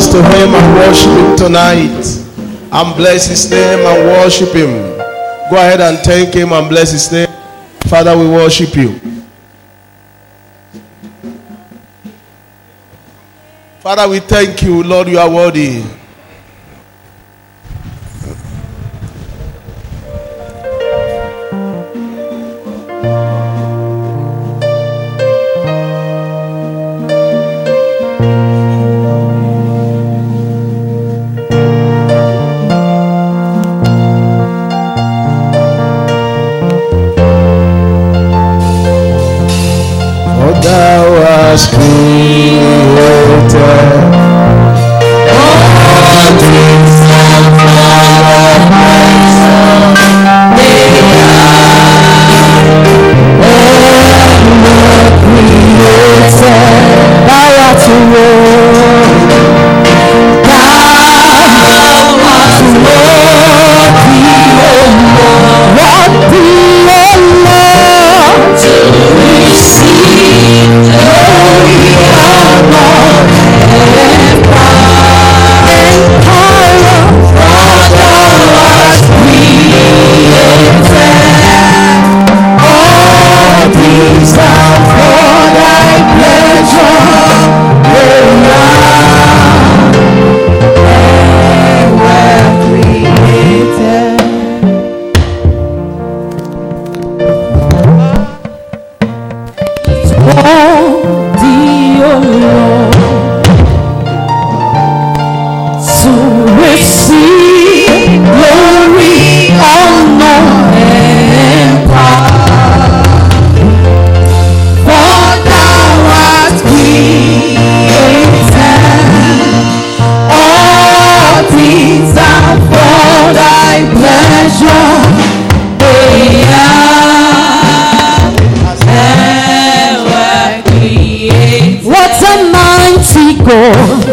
hands to him and worship him tonight. And bless his name and worship him. Go ahead and thank him and bless his name. Father, we worship you. Father, we thank you, Lord, you are worthy. mighty God.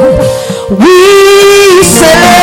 We say.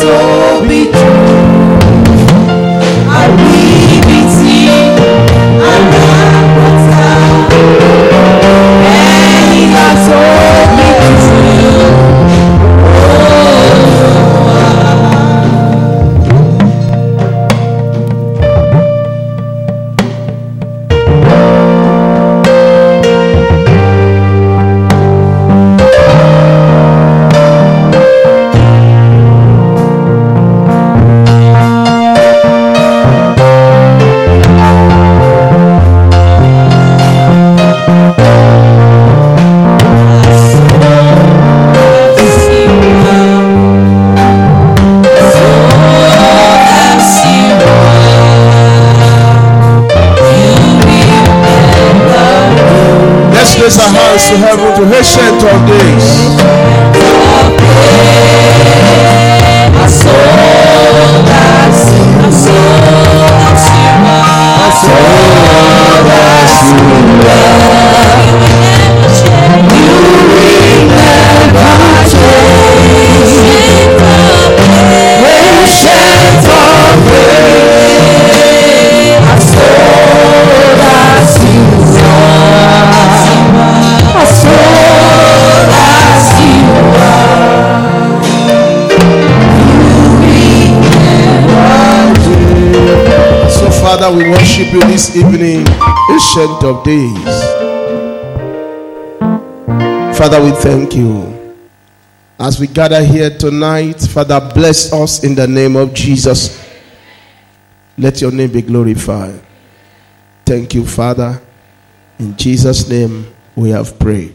So be Father, we worship you this evening, ancient of days. Father, we thank you. As we gather here tonight, Father, bless us in the name of Jesus. Let your name be glorified. Thank you, Father. In Jesus' name, we have prayed.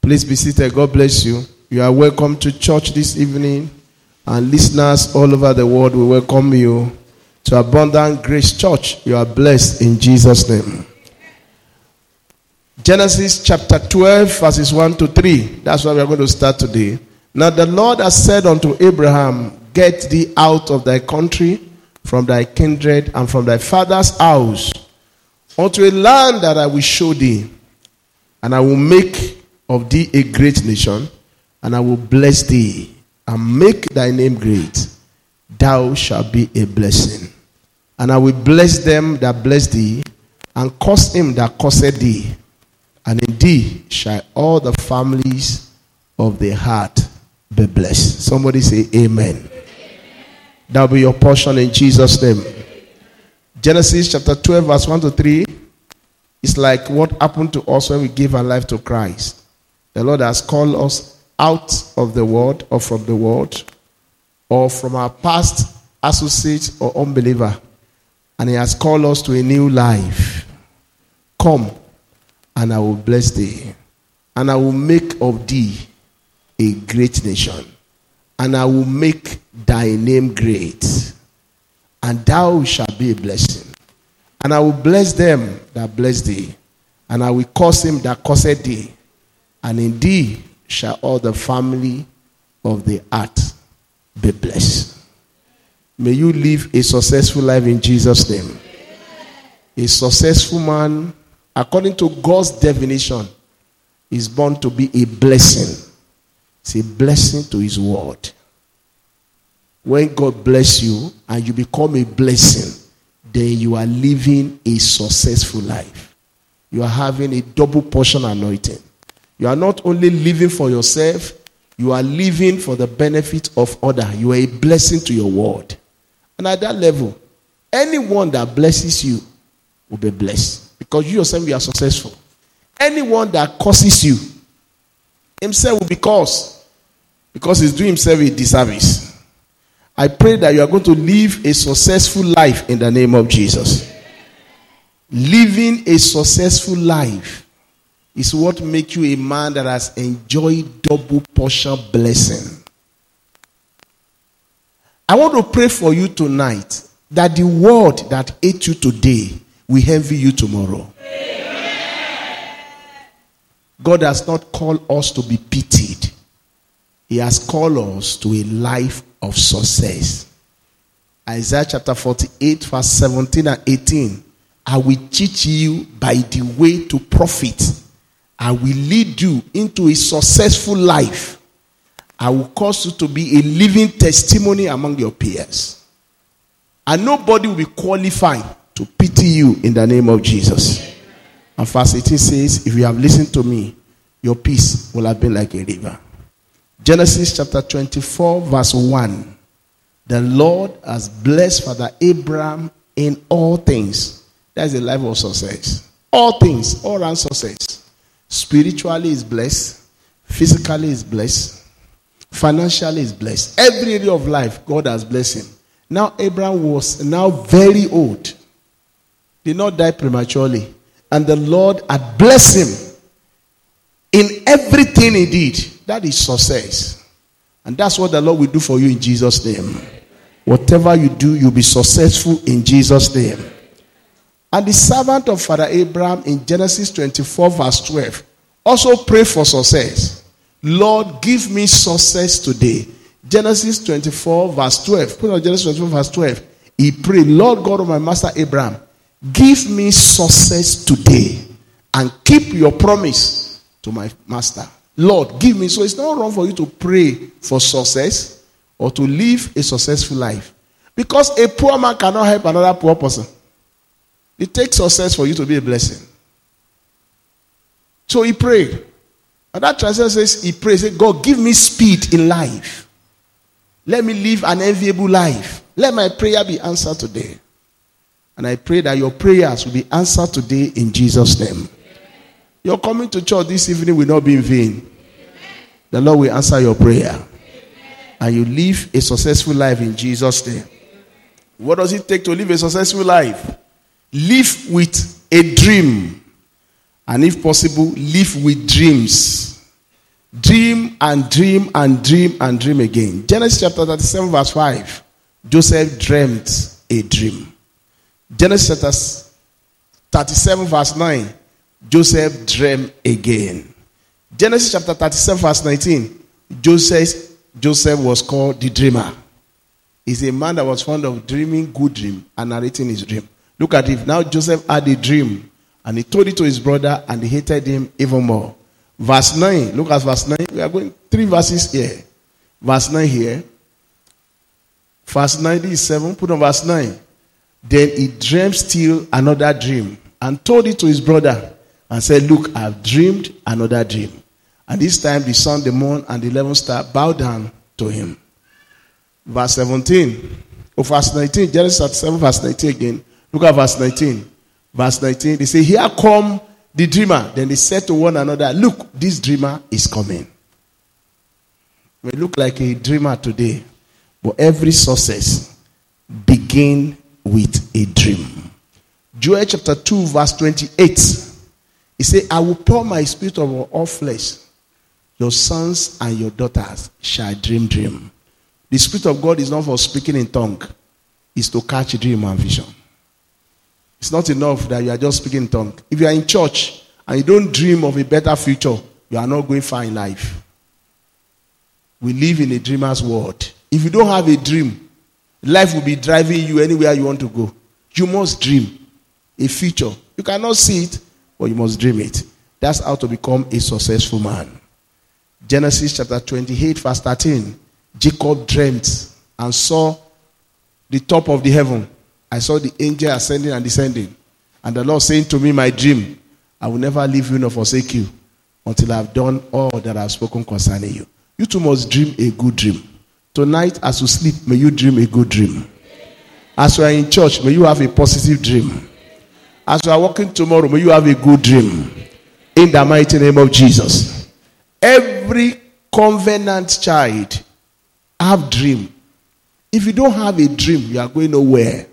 Please be seated. God bless you. You are welcome to church this evening, and listeners all over the world, we welcome you to Abundant Grace Church. You are blessed in Jesus' name. Genesis chapter 12, verses 1 to 3. That's where we are going to start today. Now the Lord has said unto Abraham, Get thee out of thy country, from thy kindred, and from thy father's house, unto a land that I will show thee, and I will make of thee a great nation, and I will bless thee, and make thy name great. Thou shalt be a blessing. And I will bless them that bless thee, and curse him that curseth thee. And in thee shall all the families of the heart be blessed. Somebody say, Amen. That will be your portion in Jesus' name. Genesis chapter 12, verse 1 to 3 is like what happened to us when we gave our life to Christ. The Lord has called us out of the world or from the world or from our past associates or unbeliever. And He has called us to a new life. Come, and I will bless thee, and I will make of thee a great nation, and I will make thy name great, and thou shalt be a blessing. And I will bless them that bless thee, and I will curse him that curseth thee, and in thee shall all the family of the earth be blessed. May you live a successful life in Jesus' name. A successful man according to God's definition, is born to be a blessing. It's a blessing to His word. When God bless you and you become a blessing, then you are living a successful life. You are having a double portion anointing. You are not only living for yourself, you are living for the benefit of other. You are a blessing to your world. And at that level, anyone that blesses you will be blessed. Because you yourself you are successful. Anyone that curses you, himself will be cursed. Because he's doing himself a disservice. I pray that you are going to live a successful life in the name of Jesus. Living a successful life is what makes you a man that has enjoyed double portion blessing. I want to pray for you tonight that the word that ate you today we envy you tomorrow. God has not called us to be pitied. He has called us to a life of success. Isaiah chapter 48, verse 17 and 18. I will teach you by the way to profit. I will lead you into a successful life. I will cause you to be a living testimony among your peers. And nobody will be qualified to pity you in the name of Jesus. And verse 18 says, If you have listened to me, your peace will have been like a river. Genesis chapter 24, verse 1. The Lord has blessed Father Abraham in all things. That's a life of success. All things, all around success. Spiritually is blessed, physically is blessed, financially is blessed. Every area of life, God has blessed him. Now Abraham was now very old did not die prematurely. And the Lord had blessed him in everything he did. That is success. And that's what the Lord will do for you in Jesus' name. Whatever you do, you'll be successful in Jesus' name. And the servant of Father Abraham in Genesis 24, verse 12, also pray for success. Lord, give me success today. Genesis 24, verse 12. Put on Genesis 24, verse 12. He prayed, Lord God of my master Abraham, Give me success today and keep your promise to my master. Lord, give me. So it's not wrong for you to pray for success or to live a successful life. Because a poor man cannot help another poor person. It takes success for you to be a blessing. So he prayed. And that translation says, he prayed, said, God, give me speed in life. Let me live an enviable life. Let my prayer be answered today. And I pray that your prayers will be answered today in Jesus' name. Your coming to church this evening will not be in vain. The Lord will answer your prayer. And you live a successful life in Jesus' name. What does it take to live a successful life? Live with a dream. And if possible, live with dreams. Dream and dream and dream and dream again. Genesis chapter 37, verse 5. Joseph dreamt a dream. Genesis chapter 37, verse 9. Joseph dreamed again. Genesis chapter 37, verse 19. Joseph, Joseph was called the dreamer. He's a man that was fond of dreaming good dream and narrating his dream. Look at it. Now Joseph had a dream and he told it to his brother and he hated him even more. Verse 9. Look at verse 9. We are going three verses here. Verse 9 here. Verse 97. Put on verse 9. Then he dreamed still another dream and told it to his brother and said, Look, I've dreamed another dream. And this time the sun, the moon, and the eleven star bowed down to him. Verse 17. Oh, verse 19. Genesis 7, verse 19 again. Look at verse 19. Verse 19. They say, Here come the dreamer. Then they said to one another, Look, this dreamer is coming. We look like a dreamer today, but every success begin with a dream. Joel chapter 2, verse 28. He said, I will pour my spirit over all flesh. Your sons and your daughters shall dream dream. The spirit of God is not for speaking in tongue, it's to catch dream and vision. It's not enough that you are just speaking in tongue. If you are in church and you don't dream of a better future, you are not going far in life. We live in a dreamer's world. If you don't have a dream, life will be driving you anywhere you want to go. You must dream a future. You cannot see it, but you must dream it. That's how to become a successful man. Genesis chapter 28, verse 13. Jacob dreamt and saw the top of the heaven. I saw the angel ascending and descending. And the Lord saying to me, My dream, I will never leave you nor forsake you until I have done all that I have spoken concerning you. You too must dream a good dream. Tonight, as you sleep, may you dream a good dream. As you are in church, may you have a positive dream. As you are walking tomorrow, may you have a good dream. In the mighty name of Jesus. Every covenant child have dream. If you don't have a dream, you are going nowhere.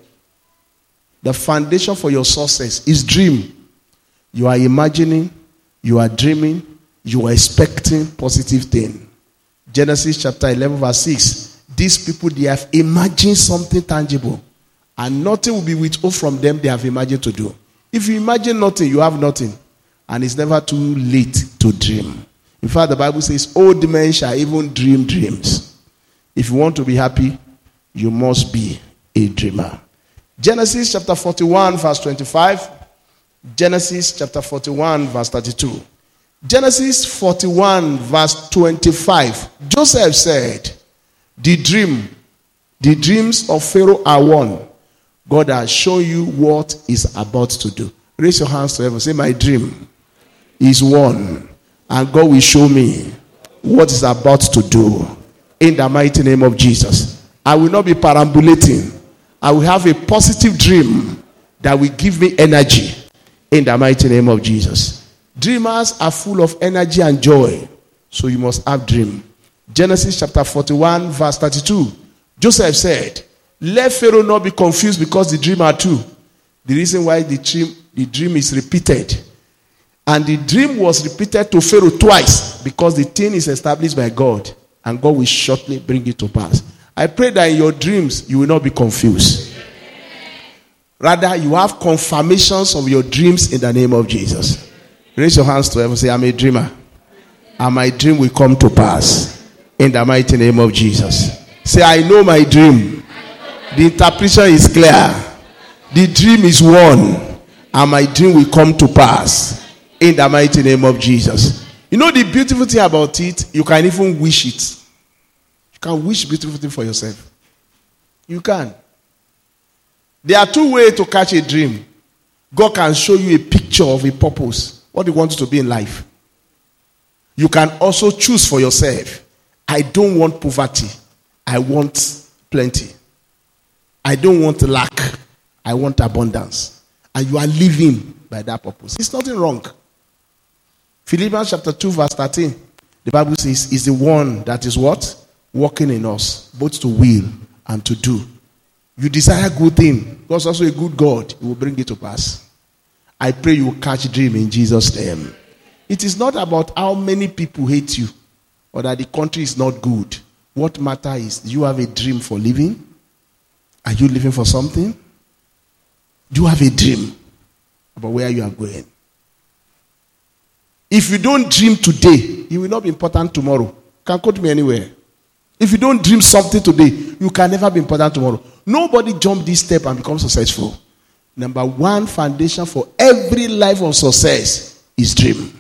The foundation for your success is dream. You are imagining, you are dreaming, you are expecting positive thing. Genesis chapter 11 verse 6. These people, they have imagined something tangible. And nothing will be withheld from them they have imagined to do. If you imagine nothing, you have nothing. And it's never too late to dream. In fact, the Bible says, old men shall even dream dreams. If you want to be happy, you must be a dreamer. Genesis chapter 41, verse 25. Genesis chapter 41, verse 32. Genesis 41, verse 25. Joseph said, The dream, the dreams of Pharaoh are one. God has shown you what is about to do. Raise your hands to heaven. Say, My dream is one. And God will show me what is about to do. In the mighty name of Jesus. I will not be perambulating. I will have a positive dream that will give me energy. In the mighty name of Jesus. Dreamers are full of energy and joy. So you must have dream. Genesis chapter 41, verse 32. Joseph said, Let Pharaoh not be confused because the dream are true. The reason why the dream, the dream is repeated. And the dream was repeated to Pharaoh twice because the thing is established by God. And God will shortly bring it to pass. I pray that in your dreams you will not be confused. Rather, you have confirmations of your dreams in the name of Jesus. Raise your hands to heaven. Say, I'm a dreamer. And my dream will come to pass. In the mighty name of Jesus. Say, I know my dream. The interpretation is clear. The dream is one. And my dream will come to pass. In the mighty name of Jesus. You know the beautiful thing about it? You can even wish it. Can wish beautiful thing for yourself. You can. There are two ways to catch a dream. God can show you a picture of a purpose, what you want to be in life. You can also choose for yourself. I don't want poverty. I want plenty. I don't want lack. I want abundance. And you are living by that purpose. It's nothing wrong. Philippians chapter 2, verse 13. The Bible says, is the one that is what? Working in us, both to will and to do. You desire good thing. God's also a good God. He will bring it to pass. I pray you catch dream in Jesus' name. It is not about how many people hate you or that the country is not good. What matter is you have a dream for living? Are you living for something? Do you have a dream about where you are going? If you don't dream today, it will not be important tomorrow. Can quote me anywhere. If you don't dream something today, you can never be important tomorrow. Nobody jump this step and become successful. Number one foundation for every life of success is dream.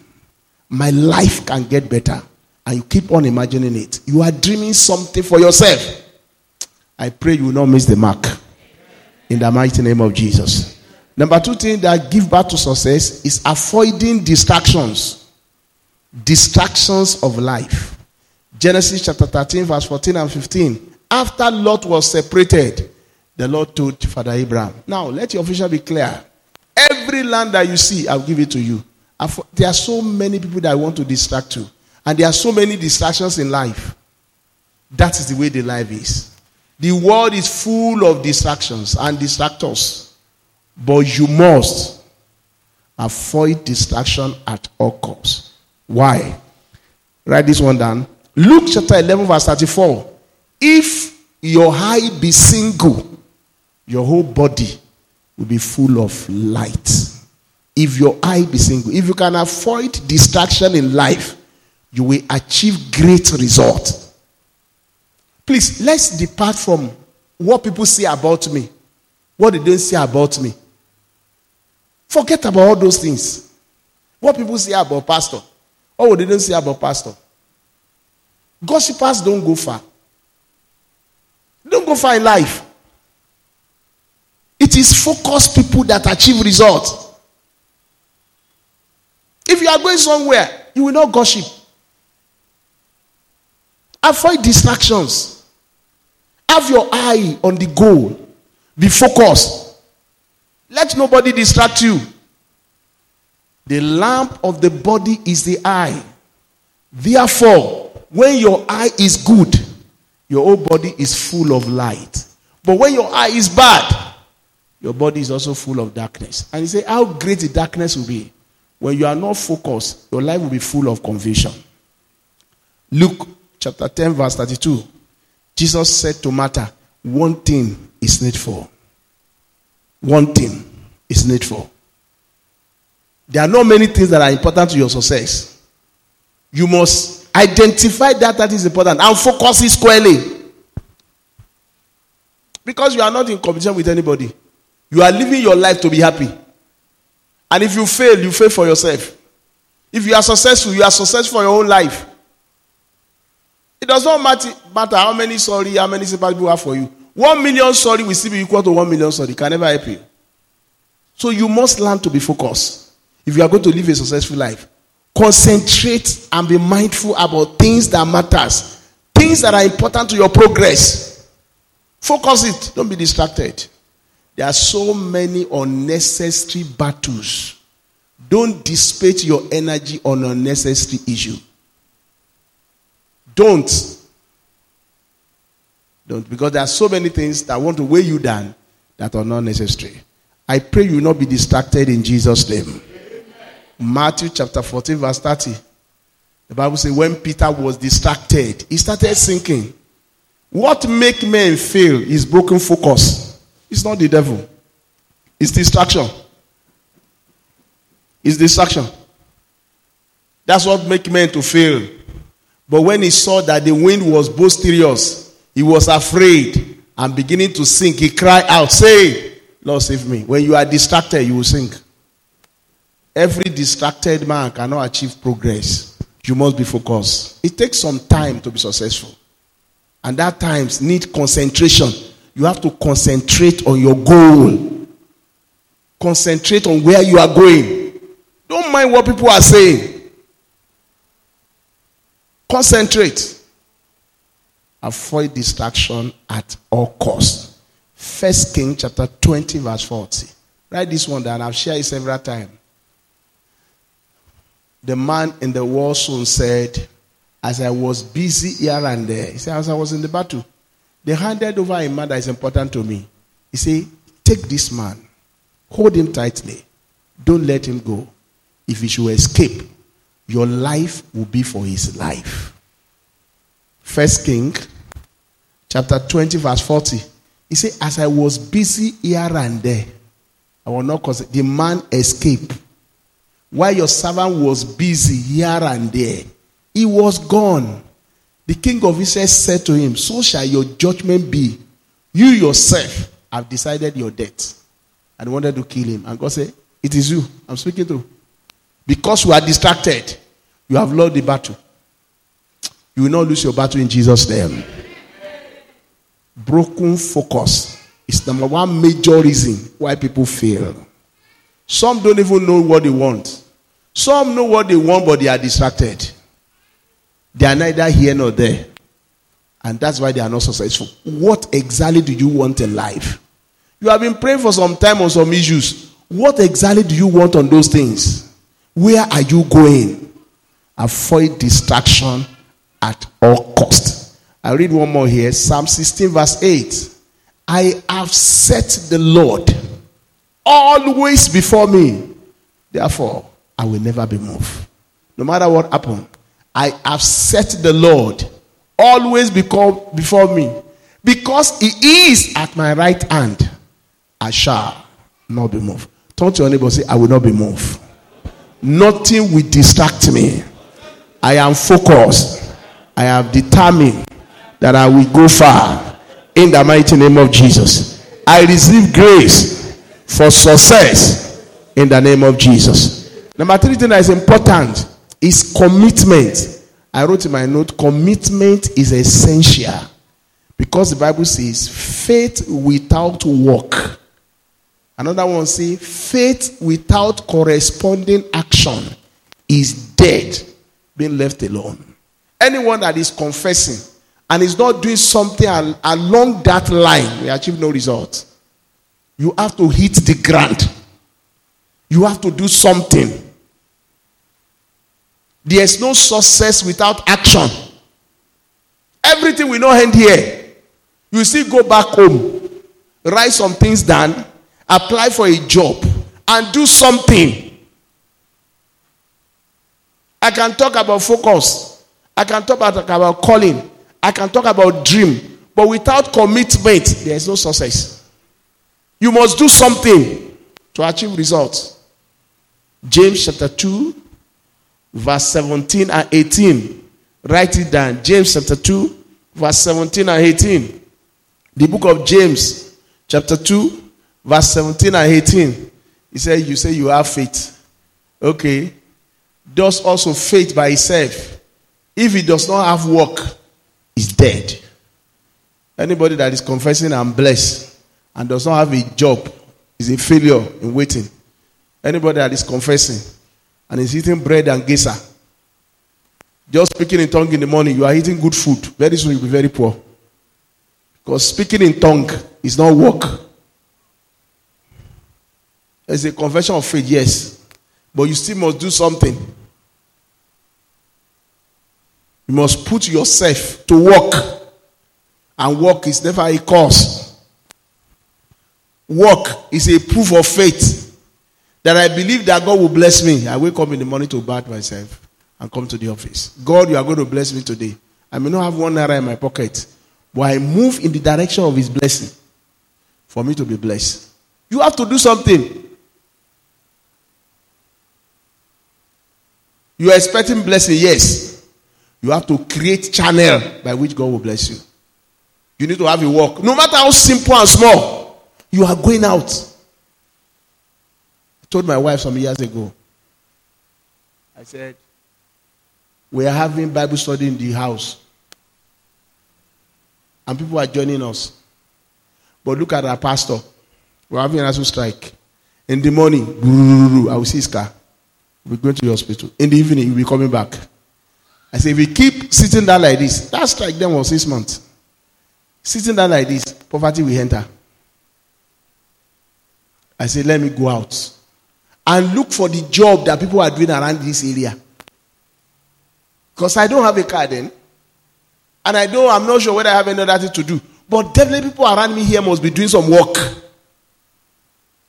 My life can get better. And you keep on imagining it. You are dreaming something for yourself. I pray you will not miss the mark. In the mighty name of Jesus. Number two thing that give birth to success is avoiding distractions. Distractions of life. Genesis chapter 13, verse 14 and 15. After Lot was separated, the Lord told Father Abraham, Now let your vision be clear. Every land that you see, I'll give it to you. There are so many people that I want to distract you. And there are so many distractions in life. That is the way the life is. The world is full of distractions and distractors. But you must avoid distraction at all costs. Why? Write this one down. Luke chapter 11, verse 34. If your eye be single, your whole body will be full of light. If your eye be single, if you can avoid distraction in life, you will achieve great result. Please, let's depart from what people say about me, what they don't say about me. Forget about all those things. What people say about pastor, or what they don't say about pastor. Gossipers don't go far. Don't go far in life. It is focused people that achieve results. If you are going somewhere, you will not gossip. Avoid distractions. Have your eye on the goal. Be focused. Let nobody distract you. The lamp of the body is the eye. Therefore, when your eye is good, your whole body is full of light. But when your eye is bad, your body is also full of darkness. And you say, How great the darkness will be. When you are not focused, your life will be full of confusion. Luke chapter 10, verse 32, Jesus said to Martha, One thing is needful. One thing is needful. There are not many things that are important to your success. You must identify that that is important and focus it squarely. Because you are not in competition with anybody. You are living your life to be happy. And if you fail, you fail for yourself. If you are successful, you are successful for your own life. It does not matter, matter how many sorry, how many sympathy people have for you. One million sorry will still be equal to one million sorry. Can never help you. So you must learn to be focused. If you are going to live a successful life, concentrate and be mindful about things that matters, things that are important to your progress. Focus it. Don't be distracted. There are so many unnecessary battles. Don't dissipate your energy on unnecessary issue. Don't. Don't. Because there are so many things that want to weigh you down that are not necessary. I pray you will not be distracted in Jesus' name. Matthew chapter 14, verse 30. The Bible says, when Peter was distracted, he started sinking. What make men fail is broken focus. It's not the devil. It's distraction. It's distraction. That's what make men to fail. But when he saw that the wind was boisterous, he was afraid and beginning to sink. He cried out, Say, Lord, save me. When you are distracted, you will sink. Every distracted man cannot achieve progress. You must be focused. It takes some time to be successful. And that times need concentration. You have to concentrate on your goal. Concentrate on where you are going. Don't mind what people are saying. Concentrate. Avoid distraction at all costs. First King chapter 20, verse 40. Write this one down. I've shared it several times. The man in the war zone said, As I was busy here and there, he said, As I was in the battle, they handed over a man that is important to me. He said, Take this man, hold him tightly, don't let him go. If he should escape, your life will be for his life. First King chapter 20, verse 40. He said, As I was busy here and there, I will not cause the man escape. While your servant was busy here and there, he was gone. The king of Israel said to him, So shall your judgment be. You yourself have decided your death. And wanted to kill him. And God said, It is you I'm speaking to. Because you are distracted, you have lost the battle. You will not lose your battle in Jesus' name. Broken focus is number one major reason why people fail. Some don't even know what they want. Some know what they want, but they are distracted. They are neither here nor there. And that's why they are not successful. What exactly do you want in life? You have been praying for some time on some issues. What exactly do you want on those things? Where are you going? Avoid distraction at all cost. I read one more here. Psalm 16 verse 8. I have set the Lord always before me. Therefore, I will never be moved. No matter what happens, I have set the Lord always before me. Because he is at my right hand, I shall not be moved. Turn to your neighbor say, I will not be moved. Nothing will distract me. I am focused. I have determined that I will go far in the mighty name of Jesus. I receive grace for success in the name of Jesus. Number three thing that is important is commitment. I wrote in my note, commitment is essential because the Bible says faith without work. Another one say faith without corresponding action is dead, being left alone. Anyone that is confessing and is not doing something along that line will achieve no result. You have to hit the ground. You have to do something. There's no success without action. Everything we know end here. You still go back home, write some things down, apply for a job, and do something. I can talk about focus. I can talk about, about calling. I can talk about dream. But without commitment, there is no success. You must do something to achieve results. James chapter 2, verse 17 and 18. Write it down. James chapter 2, verse 17 and 18. The book of James, chapter 2, verse 17 and 18. He said, You say you have faith. Okay. Does also faith by itself. If it does not have work, is dead. Anybody that is confessing I'm blessed and does not have a job is a failure in waiting. Anybody that is confessing and is eating bread and gesa, just speaking in tongue in the morning, you are eating good food. Very soon you'll be very poor. Because speaking in tongue is not work. It's a confession of faith, yes. But you still must do something. You must put yourself to work. And work is never a cause. Work is a proof of faith that I believe that God will bless me. I wake up in the morning to bath myself and come to the office. God, you are going to bless me today. I may not have one naira in my pocket, but I move in the direction of His blessing for me to be blessed. You have to do something. You are expecting blessing, yes. You have to create channel by which God will bless you. You need to have a work. No matter how simple and small, you are going out. I told my wife some years ago. I said, we are having Bible study in the house. And people are joining us. But look at our pastor. We're having an strike. In the morning, I will see his car. We're going to the hospital. In the evening, he'll be coming back. I say, if we keep sitting down like this, that strike then was six months. Sitting down like this, poverty will enter. I said, let me go out and look for the job that people are doing around this area. Because I don't have a car then. And I don't, I'm not sure whether I have another thing to do. But definitely people around me here must be doing some work.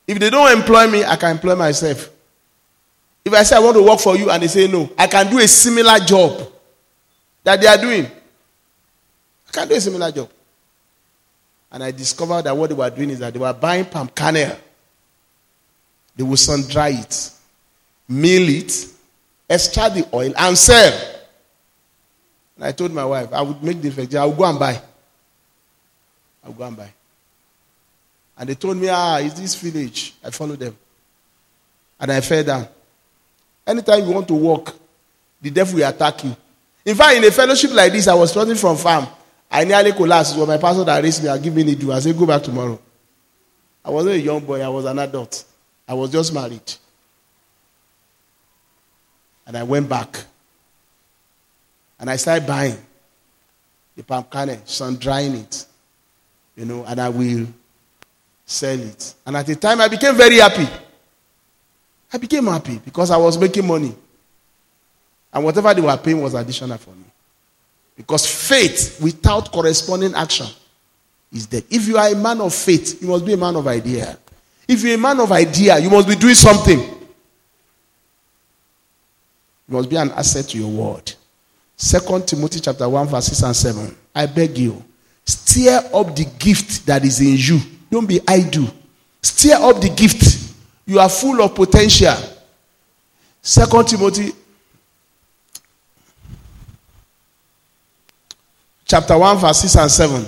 If they don't employ me, I can employ myself. If I say I want to work for you and they say no, I can do a similar job that they are doing. I can do a similar job. And I discovered that what they were doing is that they were buying palm kernel. They will sun dry it, mill it, extract the oil, and sell. And I told my wife, I would make the effect. I will go and buy. I will go and buy. And they told me, ah, is this village? I followed them. And I fell down. Anytime you want to walk, the devil will attack you. In fact, in a fellowship like this, I was running from farm. I nearly collapsed. It was my pastor that raised me and gave me the do. I said, go back tomorrow. I wasn't a young boy. I was an adult. I was just married. And I went back. And I started buying the palm kernel, sun drying it. You know, and I will sell it. And at the time, I became very happy. I became happy because I was making money. And whatever they were paying was additional for me. Because faith without corresponding action is dead. If you are a man of faith, you must be a man of idea. If you're a man of idea, you must be doing something. You must be an asset to your word. Second Timothy chapter 1, verse 6 and 7. I beg you, stir up the gift that is in you. Don't be idle. Stir up the gift. You are full of potential. Second Timothy chapter 1, verse 6 and 7.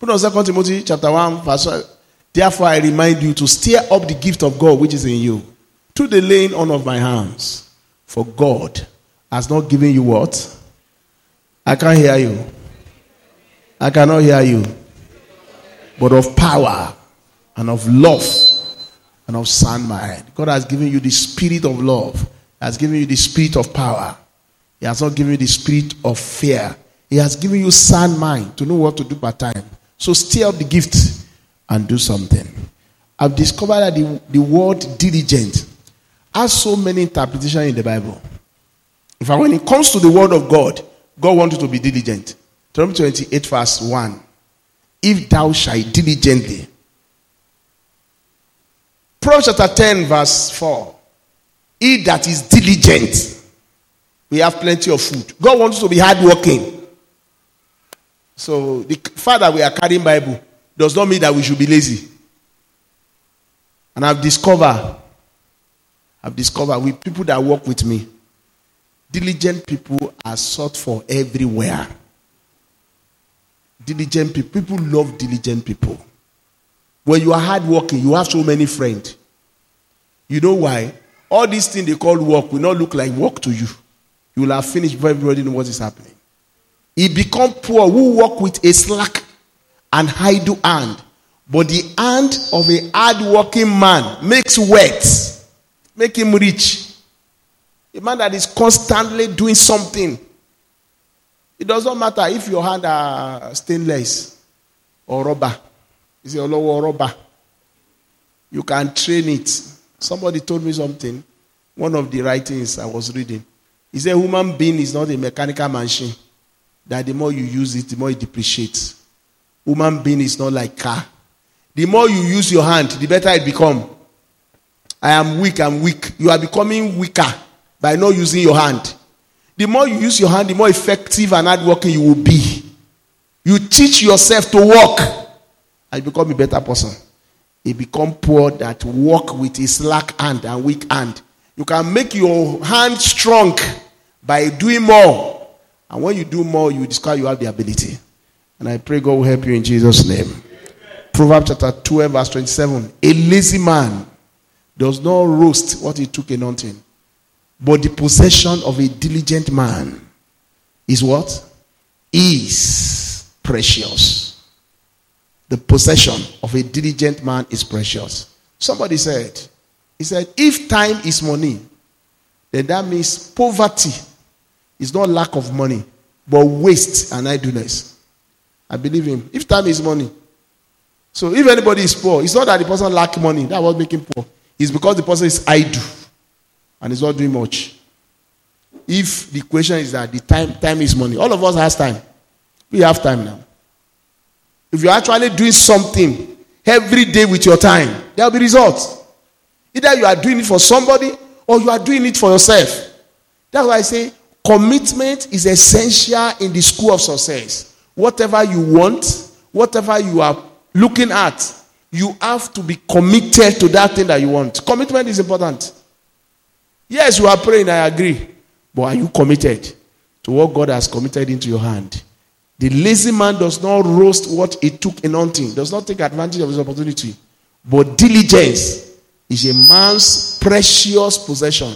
Put on Second Timothy chapter 1, verse 1. Therefore, I remind you to stir up the gift of God which is in you through the laying on of my hands. For God has not given you what? I can't hear you. I cannot hear you. But of power and of love and of sound mind. God has given you the spirit of love, has given you the spirit of power. He has not given you the spirit of fear. He has given you sound mind to know what to do by time. So stir up the gift and do something. I've discovered that the, the word diligent has so many interpretations in the Bible. In fact, when it comes to the word of God, God wants you to be diligent. Deuteronomy 28, verse 1. If thou shalt diligently. Proverbs chapter 10, verse 4. He that is diligent, we have plenty of food. God wants you to be hardworking. So the fact that we are carrying Bible does not mean that we should be lazy. And I've discovered, I've discovered with people that work with me, diligent people are sought for everywhere. Diligent people, people love diligent people. When you are hardworking, you have so many friends. You know why? All these things they call work will not look like work to you. You will have finished before everybody know what is happening. He become poor who work with a slack and idle hand. But the hand of a hard-working man makes wealth, make him rich. A man that is constantly doing something. It does not matter if your hand are stainless or rubber. It's a lower rubber. You can train it. Somebody told me something. One of the writings I was reading. He said, human being is not a mechanical machine. That the more you use it, the more it depreciates. Human being is not like car. The more you use your hand, the better it become. I am weak, I'm weak. You are becoming weaker by not using your hand. The more you use your hand, the more effective and hardworking you will be. You teach yourself to walk and become a better person. You become poor that walk with a slack hand and weak hand. You can make your hand strong by doing more. And when you do more, you discover you have the ability. And I pray God will help you in Jesus' name. Proverbs chapter 12, verse 27. A lazy man does not roast what he took in hunting. But the possession of a diligent man is what? Is precious. The possession of a diligent man is precious. Somebody said, he said, if time is money, then that means poverty is not lack of money, but waste and idleness. I believe him. If time is money, So if anybody is poor, it's not that the person lack money. That was making poor. It's because the person is idle and is not doing much. If the question is that the time time is money, all of us has time. We have time now. If you're actually doing something every day with your time, there will be results. Either you are doing it for somebody or you are doing it for yourself. That's why I say commitment is essential in the school of success. Whatever you want, whatever you are looking at, you have to be committed to that thing that you want. Commitment is important. Yes, you are praying, I agree. But are you committed to what God has committed into your hand? The lazy man does not roast what he took in hunting, does not take advantage of his opportunity. But diligence is a man's precious possession.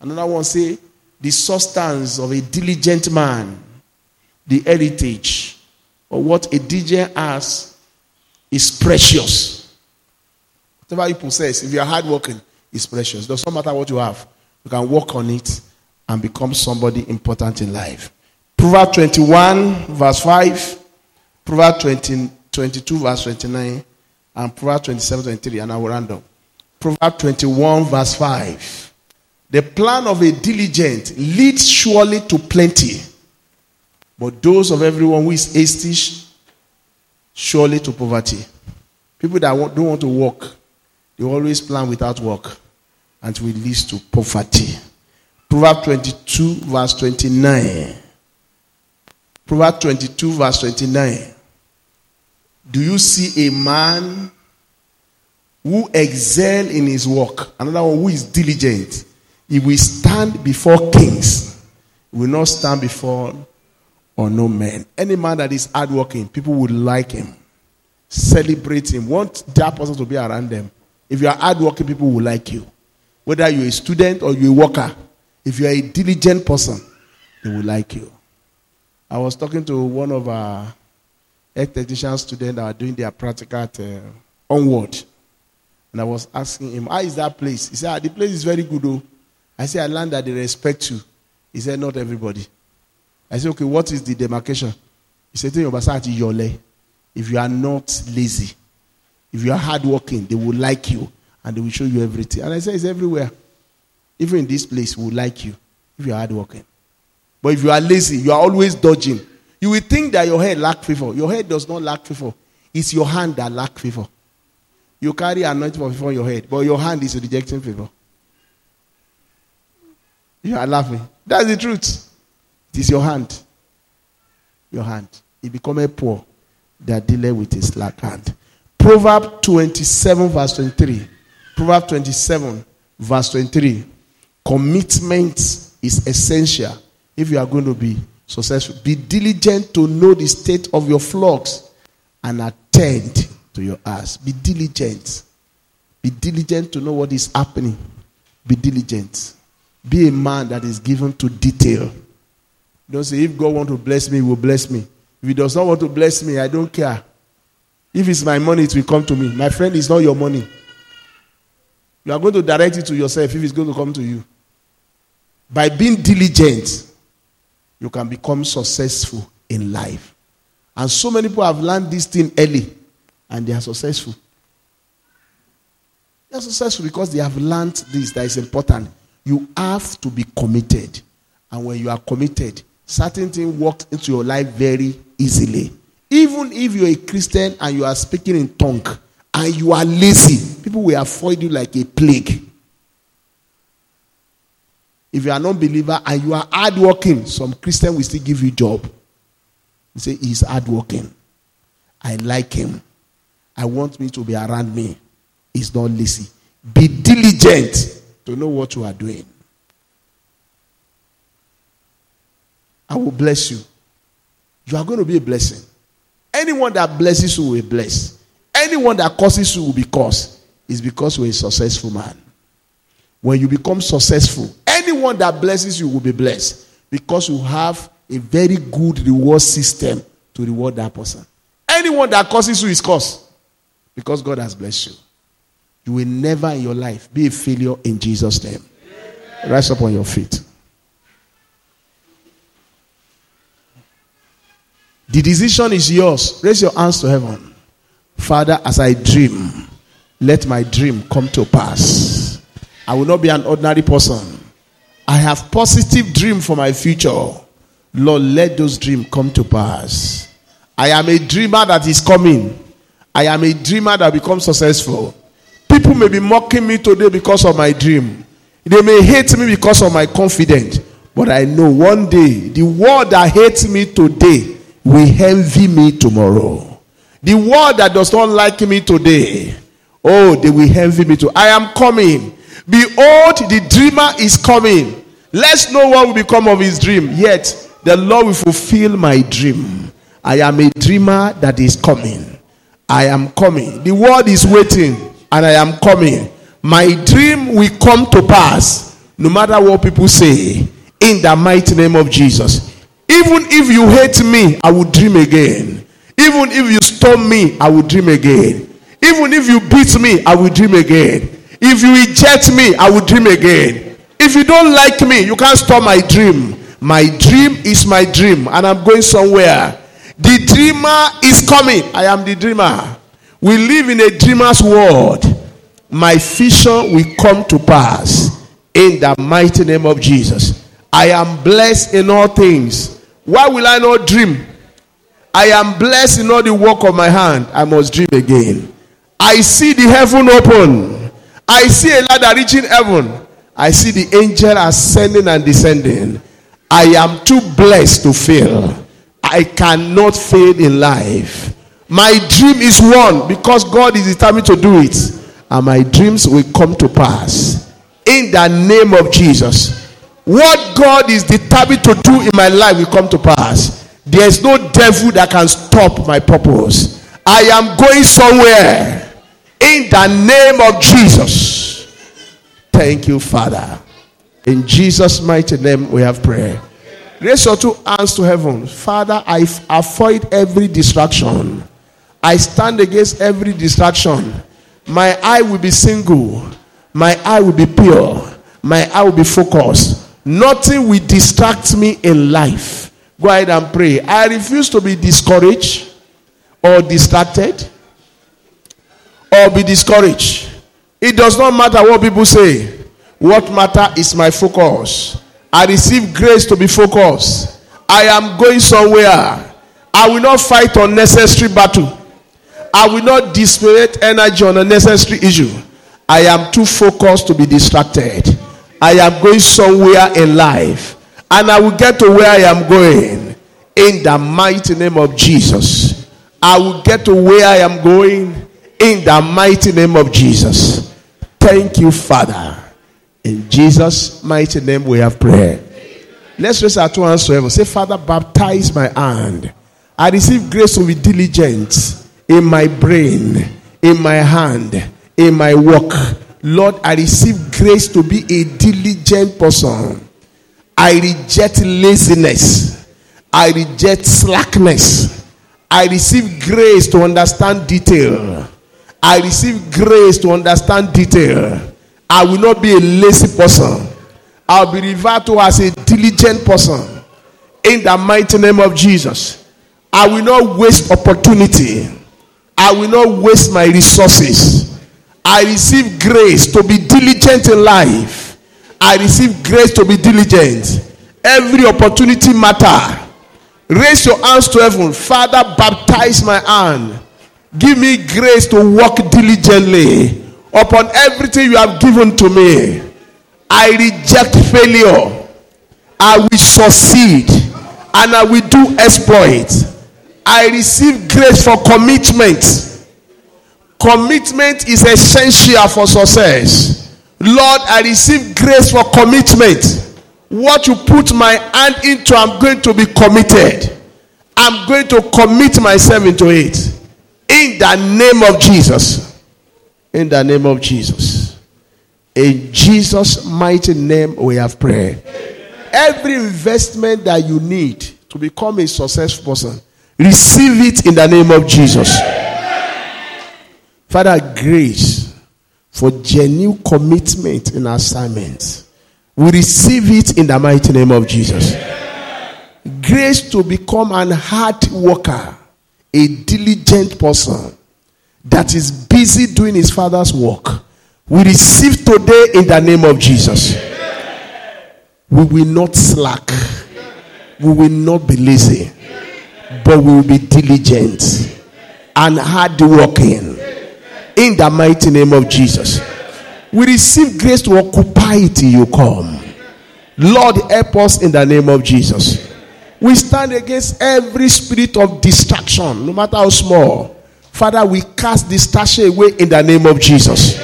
Another one say, the substance of a diligent man, the heritage, or what a DJ has is precious. Whatever you possess, if you are hardworking, is precious. Does not matter what you have. You can work on it and become somebody important in life. Proverbs 21, verse 5, Proverbs 20, 22, verse 29, and Proverbs 27, 23, and I will random. Proverbs 21, verse 5. The plan of a diligent leads surely to plenty, but those of everyone who is hasty surely to poverty. People that don't want to work, they always plan without work, and will lead to poverty. Proverbs 22, verse 29. Proverbs 22, verse 29. Do you see a man who excel in his work? Another one who is diligent. He will stand before kings. He will not stand before or no man. Any man that is hardworking, people would like him, celebrate him, want that person to be around them. If you are hardworking, people will like you. Whether you're a student or you're a worker, if you are a diligent person, they will like you. I was talking to one of our health technician students that are doing their practical at uh, Onward. And I was asking him, How is that place? He said, ah, The place is very good, though. I said, I learned that they respect you. He said, Not everybody. I said, Okay, what is the demarcation? He said. If you are not lazy, if you are hardworking, they will like you and they will show you everything. And I said, It's everywhere. Even in this place, we will like you if you are hardworking. But if you are lazy, you are always dodging. You will think that your head lack favor. Your head does not lack favor. It's your hand that lack favor. You carry anointing favor on your head, but your hand is rejecting favor. You are laughing. That's the truth. It is your hand. Your hand. He become a poor that dealer with his slack hand. Proverb 27, verse 23. Proverb 27, verse 23. Commitment is essential if you are going to be successful. Be diligent to know the state of your flocks and attend to your ass. Be diligent. Be diligent to know what is happening. Be diligent. Be a man that is given to detail. Don't say, if God want to bless me, he will bless me. If he does not want to bless me, I don't care. If it's my money, it will come to me. My friend, it's not your money. You are going to direct it to yourself if it's going to come to you. By being diligent, you can become successful in life. And so many people have learned this thing early and they are successful. They are successful because they have learned this that is important. You have to be committed. And when you are committed, certain things work into your life very easily. Even if you're a Christian and you are speaking in tongue and you are lazy, people will avoid you like a plague. If you are non believer and you are hardworking, some Christian will still give you job. You say, He's hardworking. I like him. I want me to be around me. He's not lazy. Be diligent to know what you are doing. I will bless you. You are going to be a blessing. Anyone that blesses you will be blessed. Anyone that causes you will be cursed. Is because you're a successful man. When you become successful, anyone that blesses you will be blessed because you have a very good reward system to reward that person. Anyone that causes you is cursed because God has blessed you. You will never in your life be a failure in Jesus' name. Rise up on your feet. The decision is yours. Raise your hands to heaven. Father, as I dream, let my dream come to pass. I will not be an ordinary person. I have positive dream for my future. Lord, let those dreams come to pass. I am a dreamer that is coming. I am a dreamer that becomes successful. People may be mocking me today because of my dream. They may hate me because of my confidence. But I know one day the world that hates me today will envy me tomorrow. The world that does not like me today, oh, they will envy me too. I am coming. Behold, the dreamer is coming. Let's know what will become of his dream. Yet the Lord will fulfill my dream. I am a dreamer that is coming. I am coming. The world is waiting, and I am coming. My dream will come to pass, no matter what people say, in the mighty name of Jesus. Even if you hate me, I will dream again. Even if you stone me, I will dream again. Even if you beat me, I will dream again. If you reject me, I will dream again. If you don't like me, you can't stop my dream. My dream is my dream, and I'm going somewhere. The dreamer is coming. I am the dreamer. We live in a dreamer's world. My vision will come to pass in the mighty name of Jesus. I am blessed in all things. Why will I not dream? I am blessed in all the work of my hand. I must dream again. I see the heaven open. I see a ladder reaching heaven. I see the angel ascending and descending. I am too blessed to fail. I cannot fail in life. My dream is one because God is determined to do it. And my dreams will come to pass. In the name of Jesus. What God is determined to do in my life will come to pass. There is no devil that can stop my purpose. I am going somewhere. In the name of Jesus. Thank you, Father. In Jesus' mighty name, we have prayer. Raise your two hands to heaven. Father, I avoid every distraction. I stand against every distraction. My eye will be single. My eye will be pure. My eye will be focused. Nothing will distract me in life. Go ahead and pray. I refuse to be discouraged or distracted or be discouraged. It does not matter what people say. What matter is my focus. I receive grace to be focused. I am going somewhere. I will not fight unnecessary battle. I will not dissipate energy on unnecessary issue. I am too focused to be distracted. I am going somewhere in life. And I will get to where I am going. In the mighty name of Jesus. I will get to where I am going. In the mighty name of Jesus. Thank you, Father. In Jesus' mighty name we have prayer. Let's raise our two hands to heaven. Say, Father, baptize my hand. I receive grace to be diligent in my brain, in my hand, in my work. Lord, I receive grace to be a diligent person. I reject laziness. I reject slackness. I receive grace to understand detail. I receive grace to understand detail. I will not be a lazy person. I'll be referred to as a diligent person. In the mighty name of Jesus. I will not waste opportunity. I will not waste my resources. I receive grace to be diligent in life. I receive grace to be diligent. Every opportunity matter. Raise your hands to heaven. Father, baptize my hand. Give me grace to work diligently upon everything you have given to me. I reject failure. I will succeed and I will do exploit. I receive grace for commitment. Commitment is essential for success. Lord, I receive grace for commitment. What you put my hand into, I'm going to be committed. I'm going to commit myself into it. In the name of Jesus. In the name of Jesus. In Jesus' mighty name, we have prayer. Every investment that you need to become a successful person, receive it in the name of Jesus. Father, grace for genuine commitment in assignments. We receive it in the mighty name of Jesus. Grace to become an hard worker, a diligent person. that is busy doing his father's work, we receive today in the name of Jesus. We will not slack, we will not be lazy, but we will be diligent and hardworking in the mighty name of Jesus. We receive grace to occupy it till you come. Lord, help us in the name of Jesus. We stand against every spirit of distraction, no matter how small. Father, we cast distraction away in the name of Jesus.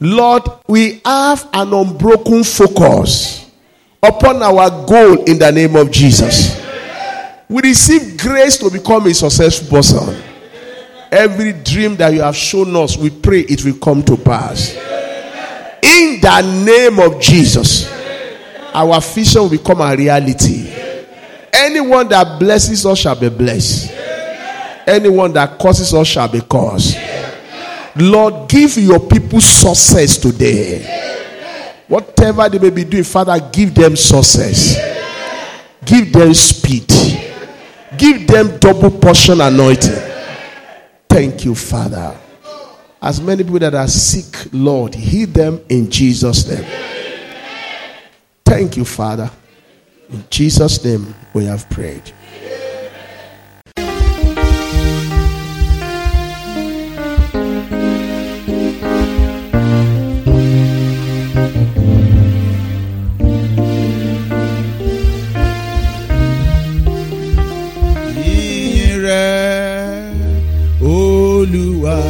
Lord, we have an unbroken focus upon our goal in the name of Jesus. We receive grace to become a successful person. Every dream that you have shown us, we pray it will come to pass. In the name of Jesus, our vision will become a reality. Anyone that blesses us shall be blessed. Anyone that causes us shall be caused. Lord, give your people success today. Whatever they may be doing, Father, give them success. Give them speed. Give them double portion anointing. Thank you, Father. As many people that are sick, Lord, heal them in Jesus' name. Thank you, Father. In Jesus' name we have prayed. Olúwa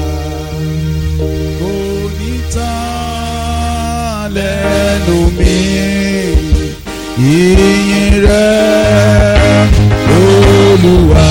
kò ní tán lẹ́nu mi. Yìnyín rẹ̀ Olúwa